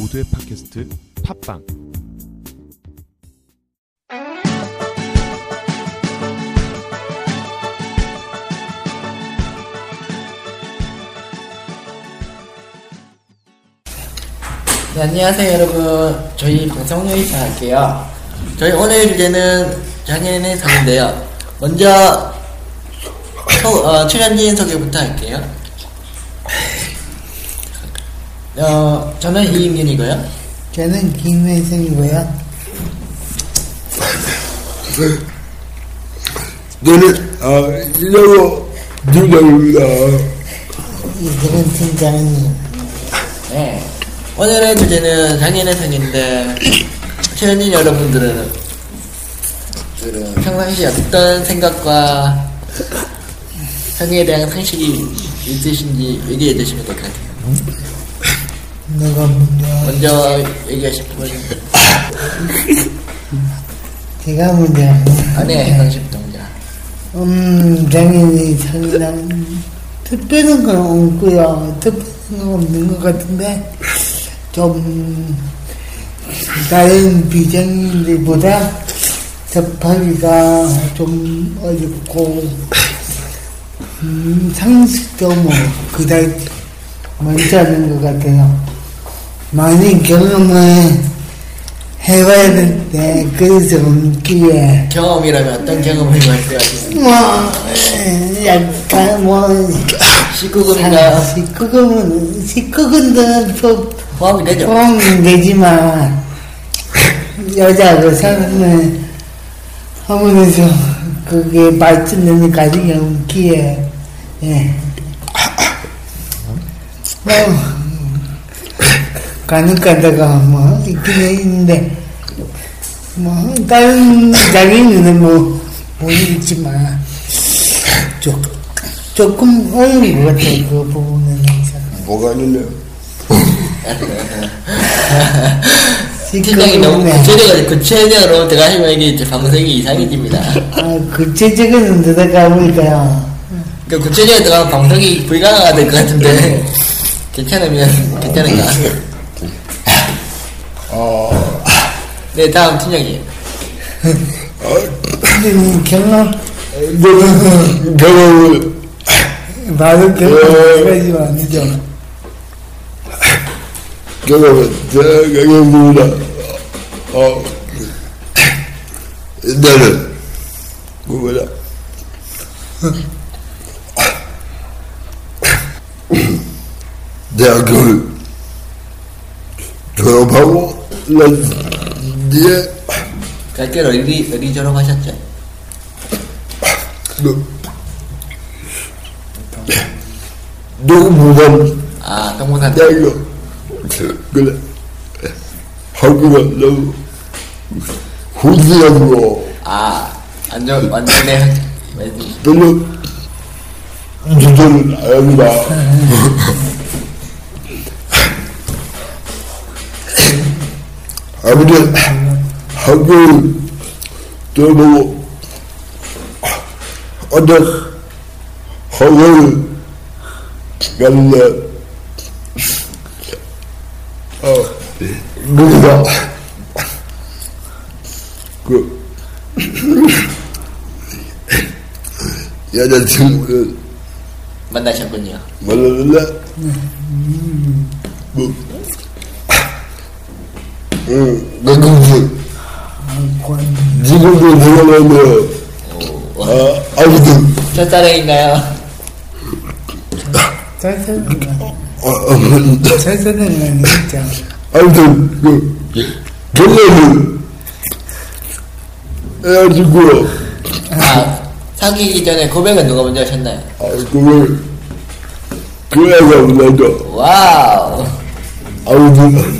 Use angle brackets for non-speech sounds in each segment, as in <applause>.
모두의 팟캐스트 팟빵. 네, 안녕하세요 여러분. 저희 방송을 시작할게요. 저희 오늘 주제는 장애인의 삶인데요. 먼저 소, 어, 출연진 소개부터 할게요 어, 저는 이임균이고요 저는 김혜성이고요. 저는 아 이정호 유정입니다. 이들은 팀장님. 네. 오늘의 주제는 장애인의 삶인데 출연진 여러분들은 그 평상시에 어떤 생각과 성에 대한 상식이 있으신지 얘기해 주시면 될 것 같아요 내가 먼저, 먼저 얘기하실 분 제가 먼저, 안에 해당식 동자 음, 장인이 상이랑 특별한 건 없고요. 특별한 건 없는 것 같은데, 좀, 다른 비장인들보다 접하기가 좀 어렵고, 음, 상식도 뭐, 그다지 많지 않은 것 같아요. 많이 경험을 해봐야 되는데, 그래서 없기에, 경험이라면 어떤 경험을 말씀하시나요? 뭐, 약간 뭐, 19금이나 19금은, 19금도 또 포함이 되죠? 포함은 되지만, 여자하고 사는 하면서 그게 발전되는 과정이 없기에, 예. <laughs> 뭐, 가는 가다가 뭐, 있긴 있는데, 뭐, 다른 장애인은 뭐, 모르겠지만, 조, 조금 어려운 것 같아요, 그 부분은 항상. 뭐가 있느냐? 팀장이 너무 네. 구체적으로 구체적으로 들어가시면 이게 이제 방송이 이상해집니다 아, 구체적인 데다가 보니까요. 그 구체적으로 들어가면 방송이 불가능하가 될것 같은데 괜찮으면 괜찮은가? 어, 네 다음 팀장님. 근데 경험, 너는 경험을 말은 경험하지만 아니죠. 경험을 제가 경험입니다. 어, 나는 뭐라 대학교를 뒤에 갈길 어디 어디 졸업하셨죠? 그 농부관 아 동문산 대학교 그래. 학교가 너무 후지하고 아 완전 완전히 별로 주저는 안 합니다. 아버지 학교를 들어보고 어떤 학원 어, 그뭐 응, 가끔씩 지금도 생각나면 아, 아무튼 첫사랑인가요? 잘 사는 거. 아, 아무튼 잘 사는 건 진짜. 아무튼 그 결혼을 해가지고 아 사귀기 전에 고백은 누가 먼저 하셨나요? 아, 그걸 그 애가 먼저 와우 아무튼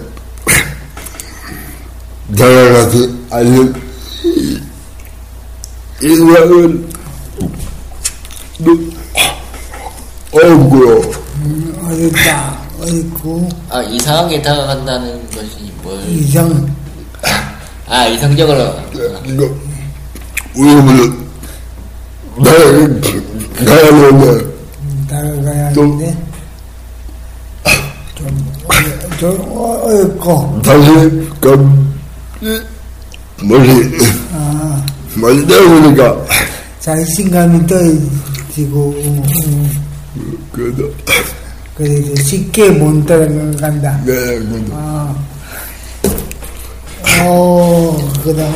다가가서 아는 인상은 없고요. 어렵다, 어렵고, 아 이상하게 다가간다는 것이 뭘? 이상, 아 이성적으로. 이거 우리는 나가 나가면 다가가야 좀- 하는데, 좀, 어려- 좀 어렵고, 다시 그 머리 아, 많이 내보니까 자신감이 떨어지고, 음, 그래도 그래서 쉽게 못 따라간다. 네 그래도 아, 어, 그다음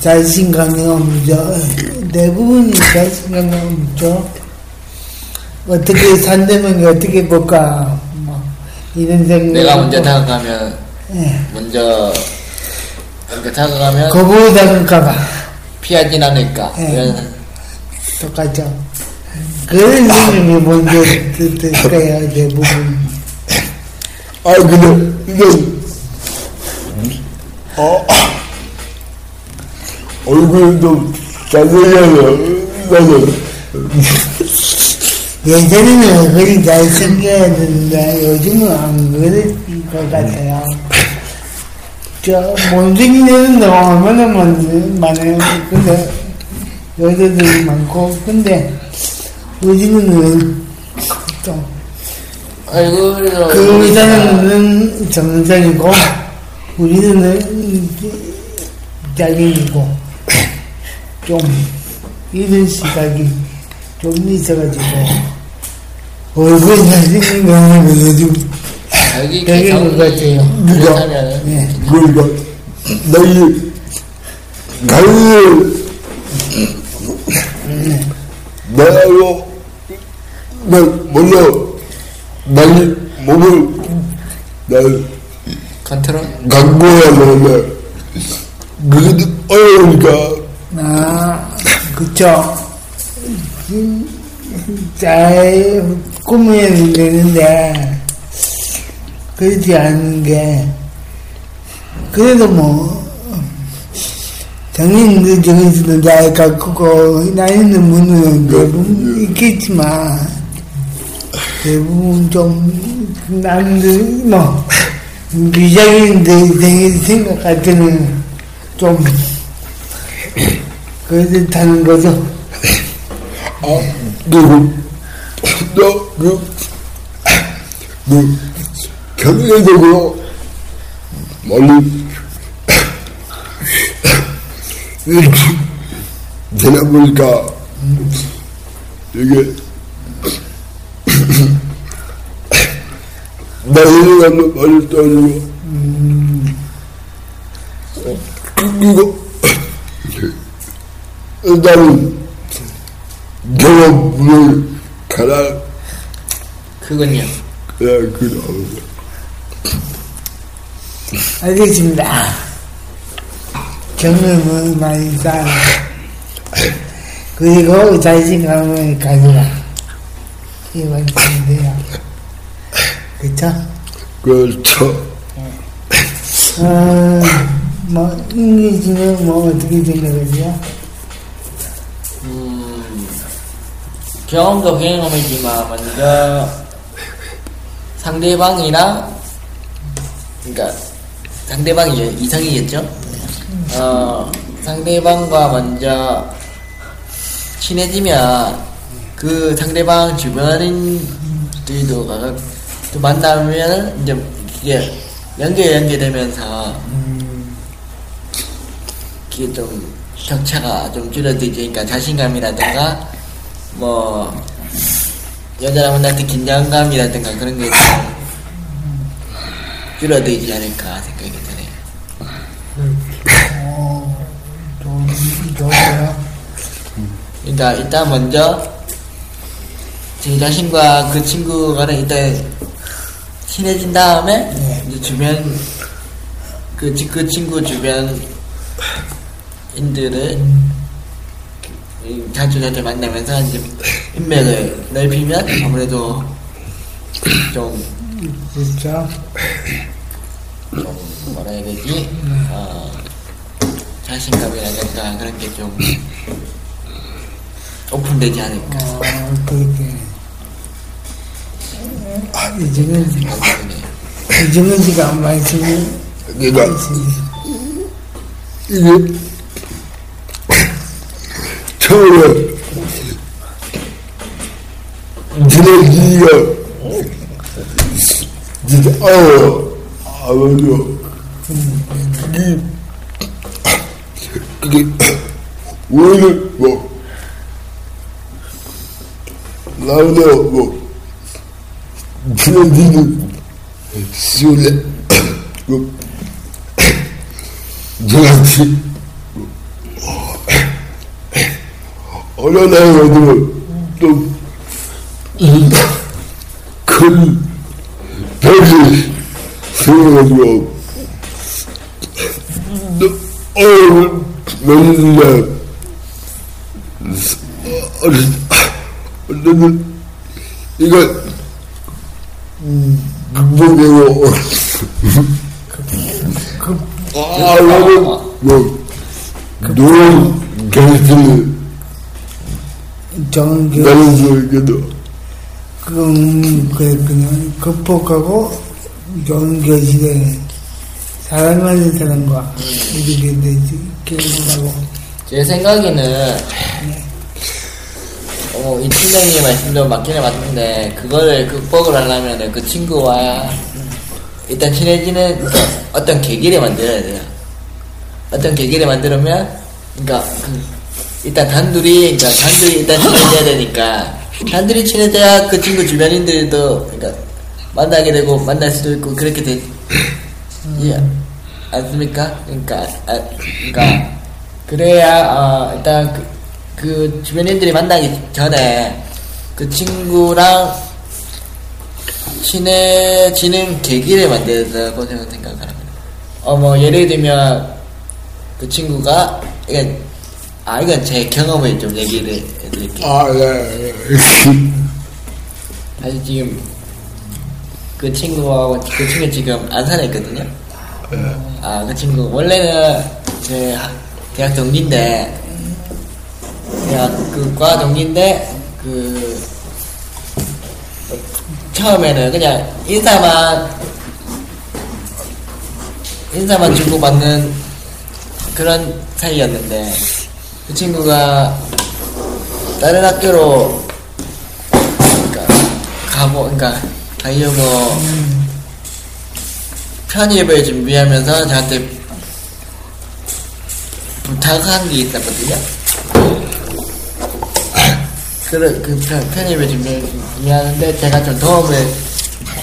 자신감이 없죠. 대부분이 자신감이 없죠. 어떻게 산다면 어떻게 볼까? 뭐 이런 생각. 내가 먼저 다가가면 예. 먼저 먼저 다가가면 거부당할까봐 피하진 않을까 예. 이런 똑같죠. 그런 생각이 먼저 들 거예요 대부분. 아 근데 이건 어 얼굴도 잘생겨서 나는 예전에는 잘생겨야 되는데 요즘은 안 그럴 것 같아요. 저 애들도 얼마나 많- 많아요. 근데 여자들이 많고 근데 요즘은 좀 얼굴로 그 여자는 정상이고 우리는 자기이고 좀 이런 시각이 좀 있어가지고 얼굴 잘생긴 거는 자기 되게 개성이 그거 같아요. 그렇다면 예. 그러니까 나이 가을 나하고 난 먼저 나이 몸을 난 컨트롤 강구해야 되는데 그게 어려우니까 아 그쵸 음, 잘 꾸며야 되는데 그렇지 않은 게 그래도 뭐 당연히 저기서도 나이 갖고 나이는 분은 대부분 있겠지만 대부분 좀 남들 뭐 미장인들 생각할 때는 좀 그렇다는 거죠. 아 그리고 너 그 그 경제적으로 멀리 이렇게 되나 보니까 이게 나이를 가면 멀리 떨어지고 그리고 일단은 경험을 가라 그건요 그래 그럼 알겠습니다. 경험을 많이 쌓아. 그리고 자신감을 가져라. 이게 말씀인데요. 그쵸? 그렇죠 어, 뭐, 인기지는 뭐 어떻게 생각하세요? 음, 경험도 경험이지만 먼저 상대방이랑 그러니까 상대방이 이성이겠죠. 어, 상대방과 먼저 친해지면 그 상대방 주변인들도 또 만나면 이제 이게 연계 연계되면서 이게 좀 격차가 좀 줄어들지 그러니까 자신감이라든가 뭐 여자랑 만날 때 긴장감이라든가 그런 게좀 줄어들지 않을까 생각이 드네요. 어, 좀, 좋아요. 그러니까 일단 먼저 제 자신과 그 친구가는 일단 친해진 다음에 이제 주변 그, 지- 그 친구 주변 인들을 이 자주 자주 만나면서 이제 인맥을 넓히면 아무래도 좀 그렇죠. 좀 뭐라 해야 되지? 어, 자신감이라든가 그런 게 좀 오픈되지 않을까 어, 그렇게. 그러니까. 이게 처음에 지내기가 진짜 어 아마도 그게 그게 오늘 뭐 나오다 뭐 지내기는 어디로 또큰 벽이 세워가지고 어 맨날 어쨌든 이거 극복되고. 아 나는 뭐 노인 게스트 게, 좋아했거든 그건 그랬군요. 극복하고 교실에 사랑하는 사람과 이렇게 되지, 결혼하고. 제 생각에는 어, 이 팀장님 말씀도 맞기는 맞는데 그거를 극복을 하려면 그 친구와 일단 친해지는 그러니까 어떤 계기를 만들어야 돼요. 어떤 계기를 만들면 그러니까 그 일단 단둘이 그러니까 단둘이 일단 친해져야 되니까 단둘이 친해져야 그 친구 주변인들도 그러니까 만나게 되고 만날 수도 있고 그렇게 되지 않습니까? 그러니까 아, 그러니까 그래야 어, 일단 그, 그 주변인들이 만나기 전에 그 친구랑 친해지는 계기를 만들다고 저는 생각을 합니다. 어, 뭐, 예를 들면, 그 친구가, 이건, 아, 이건 제 경험을 좀 얘기를 해드릴게요. <laughs> 아예 사실 지금, 그 친구하고, 그 친구 지금 안산에 있거든요. 아, 그 친구, 원래는 제 학- 대학 동기인데, 대학 그과 동기인데, 그, 처음에는 그냥 인사만, 인사만 주고받는 그런 사이였는데, 그 친구가 다른 학교로, 그러니까, 가보, 그러니까, 가려고, 편입을 준비하면서 저한테 부탁한 게 있었거든요. <clears throat> 그래, 그 편, 편입을 준비하는데 제가 좀 도움을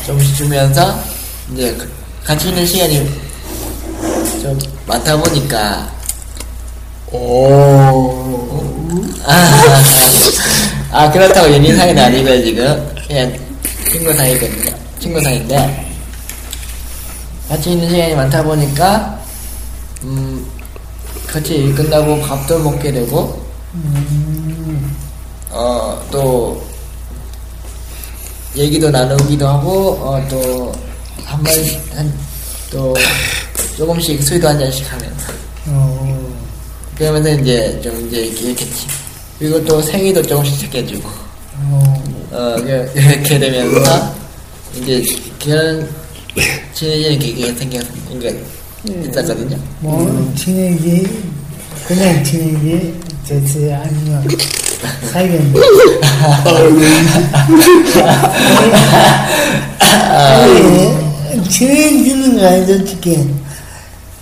좀 주면서 이제 그- 같이 있는 시간이 좀 많다 보니까 오. 아, 아 그렇다고 연인 사이는 아니고요 지금. 그냥 친구 사이거든요 친구 사이인데. 같이 있는 시간이 많다 보니까 음 같이 일 끝나고 밥도 먹게 되고 어또 얘기도 나누기도 하고 어 어또한번한또 조금씩 술도 한 잔씩 하면서. 어, 그러면서 이제 좀 이제 이렇겠지. 그리고 또 생일도 조금씩 챙겨주고, 어, 어, 그- 이렇게 되면서 이제 그런 친해지는 계기가 생겨서, 그러니까 있었거든요. 뭐, 친해지, 그냥 친해지, 됐어요. 아니면. 아니, 친해지는 거 아니죠, 솔직히.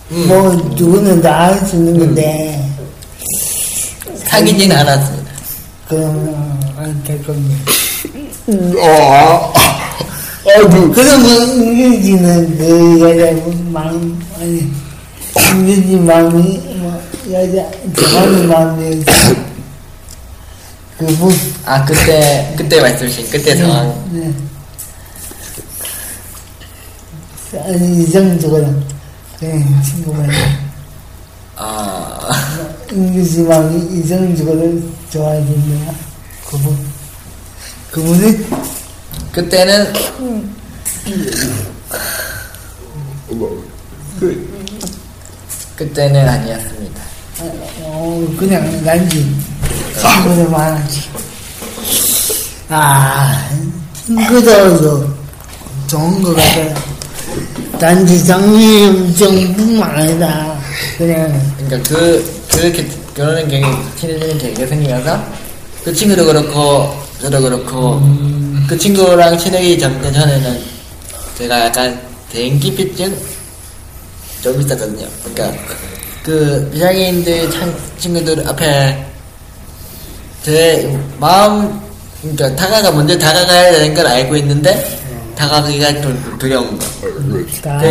뭐, 누구는 다 알 수 있는 건데, 사귀지는 않았습니다. 그러면, 안될 겁니다. 아 그러면 은근지는 그 여자 마음 아니 은근지 마음이 뭐 여자 좋아하는 마음이. 그뭐 아, 그때, 그때 말씀하신 그때 상황. 네. 아니 이 정도거든. 그냥 친구만 아, 은근지 마음이 이 정도거든 좋아해준다 그분 그분은 그때는 그때는 아니었습니다. 어, 그냥 난지. 친구들 많았지. 아, 친구들도 좋은 것 같아요. 단지 장애용증뿐만 아니라, 그냥, 그러니까 그 그렇게 그러는 경우 친해지는 계기가 생기면서 그 친구도 그렇고 저도 그렇고 그 친구랑 친해지기 전그 전에는 제가 약간 대인기피증? 좀 있었거든요. 그러니까 그 비장애인들 참- 친구들 앞에 제 마음 그러니까 다가가 먼저 다가가야 되는 걸 알고 있는데 다가가기가 좀 두려운 거. 다, 그,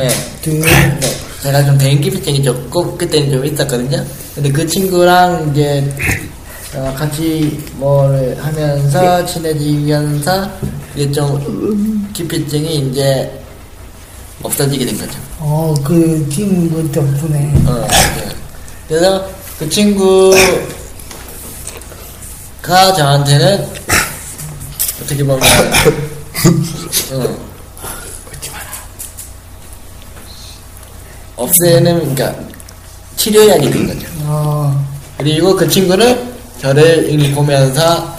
네. 그, 네, 제가 좀 대인기피증이 조금 그때는 좀 있었거든요. 근데 그 친구랑 이제 어, 같이 뭐를 하면서 친해지면서 이게 좀 기피증이 이제 없어지게 된 거죠. 어, 그 친구 덕분에. 어, 네. 그래서 그 친구가 저한테는 어떻게 보면 어, 없애는 그러니까 치료약이 된 거죠. 어, 그리고 그 친구는 저를 보면서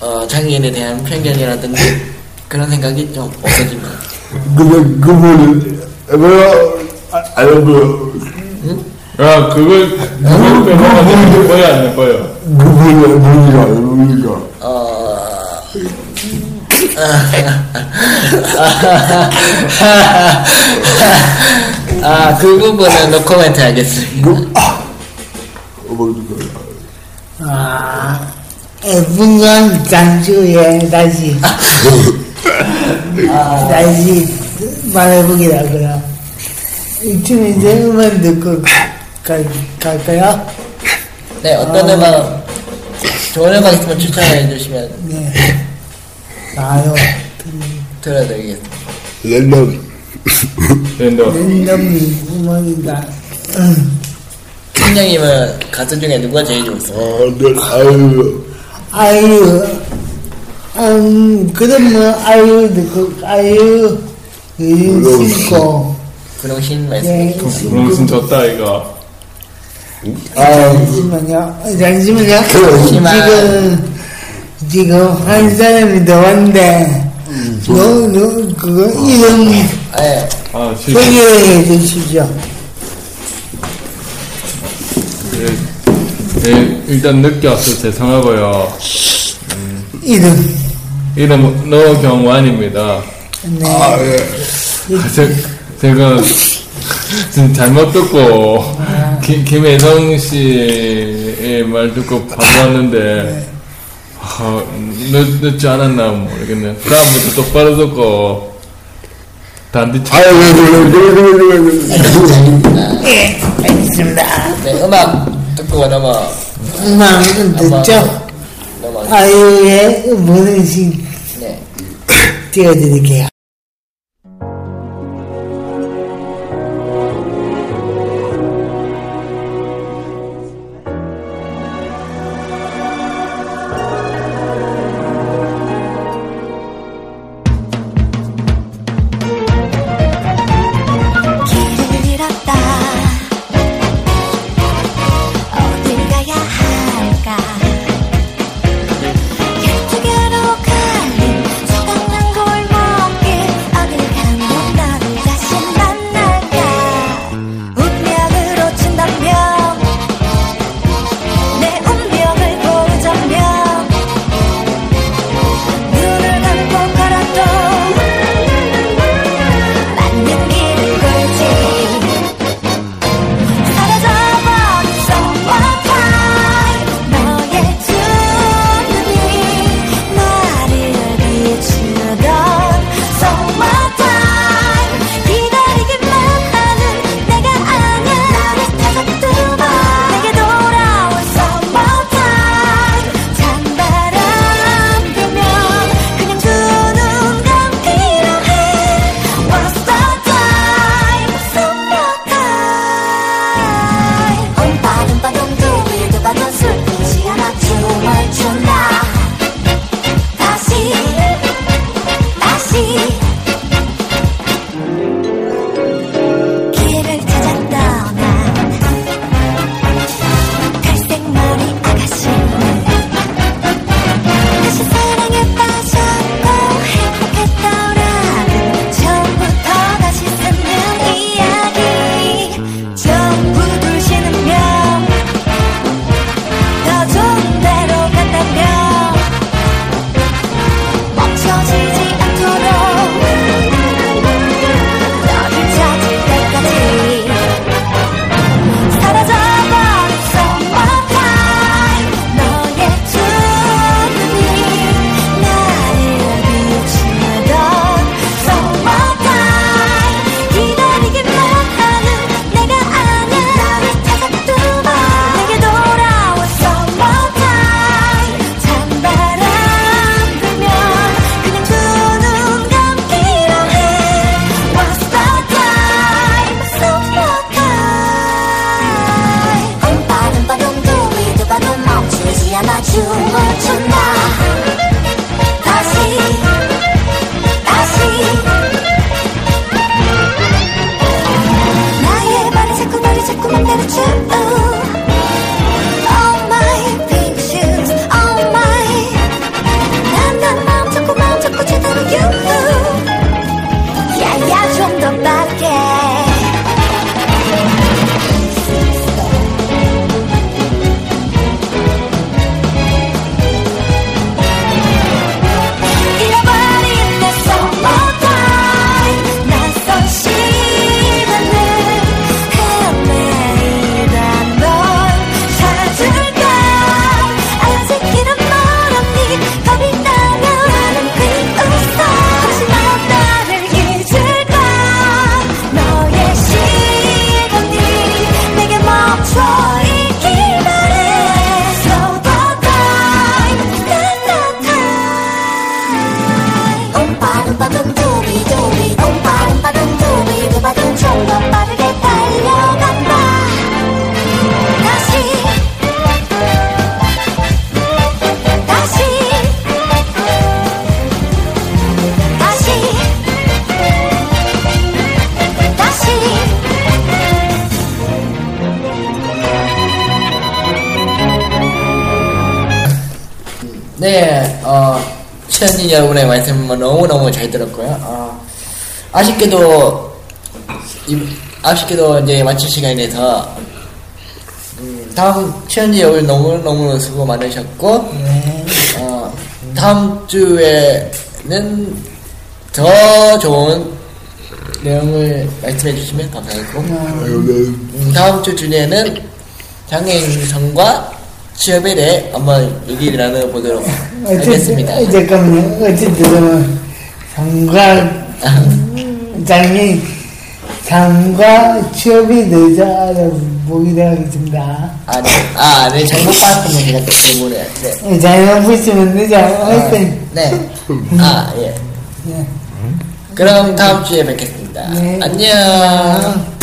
어, 장애인에 대한 편견이라든지 그런 생각이 좀 같아요. 근데 그분은 뭐야 알고 야, 그걸, 그걸 빼먹으면 예뻐요, 안 예뻐요? 그분이 누구야 누구야 어, 아, 그 부분은 노코멘트 하겠습니다. 아, 분간 장주에 다시, 다시 말해보기라고요. 이쯤 이제 음악 듣고 가, 갈까요? 네, 어떤 음악, 좋은 음악 있으면 추천해 주시면 네. 아유, 들어드리겠습니다. 랜덤 랜덤. 랜덤 음악이다. 음. 팀장님은 가수 중에 누가 제일 좋았어요? 아늘 아유 아유, 음, 그럼 뭐, 아유, 듣고, 아유, 음, 신고, 분홍신 말씀. 네, 무슨 좋다, 이거. 잠시만요. 잠시만요. 잠시만. 지금, 지금 한 사람이 더 왔는데, 너, 너, 그거, 이름 네, 아, 실 소개해 주시죠. 예, 예, 일단 늦게 와서 죄송하고요. 이름. 이름 노경완입니다. 네. 아, 제, 제가 지금 잘못 듣고 김, 김혜성 씨의 말 듣고 바로 왔는데 아, 늦, 늦지 않았나 모르겠네요. 다음부터 똑바로 듣고 단디 차 아유 왜왜왜왜왜 예, 알겠습니다. 네, 음악 듣고 넘어, 음악은 듣죠? 넘어. 아유의 모든식 네. 띄워드릴게요. así. 여러분의 말씀 너무너무 잘 들었고요. 어, 아쉽게도, 이- 아쉽게도 이제 마칠 시간이 돼서, 음, 다음 시청자 여러분 너무너무 수고 많으셨고, 네. 어, 다음 주에는 더 좋은 내용을 말씀해 주시면 감사하겠고, 음, 다음 주 주제는 장애인 성과 취업에 대해 한번 얘기를 나눠보도록 하겠습니다. 어쨌든, 잠깐만요. 어쨌든, 상과, 장애, 상과 취업이 늦어서 보기도 하겠습니다. 아, 네. 아, 네. 잘못 봤으면 제가 또 질문을. 네. 잘못 보시면 늦어. 하여튼, 네. 아, 예. 네. 그럼 다음 주에 뵙겠습니다. 네. 안녕.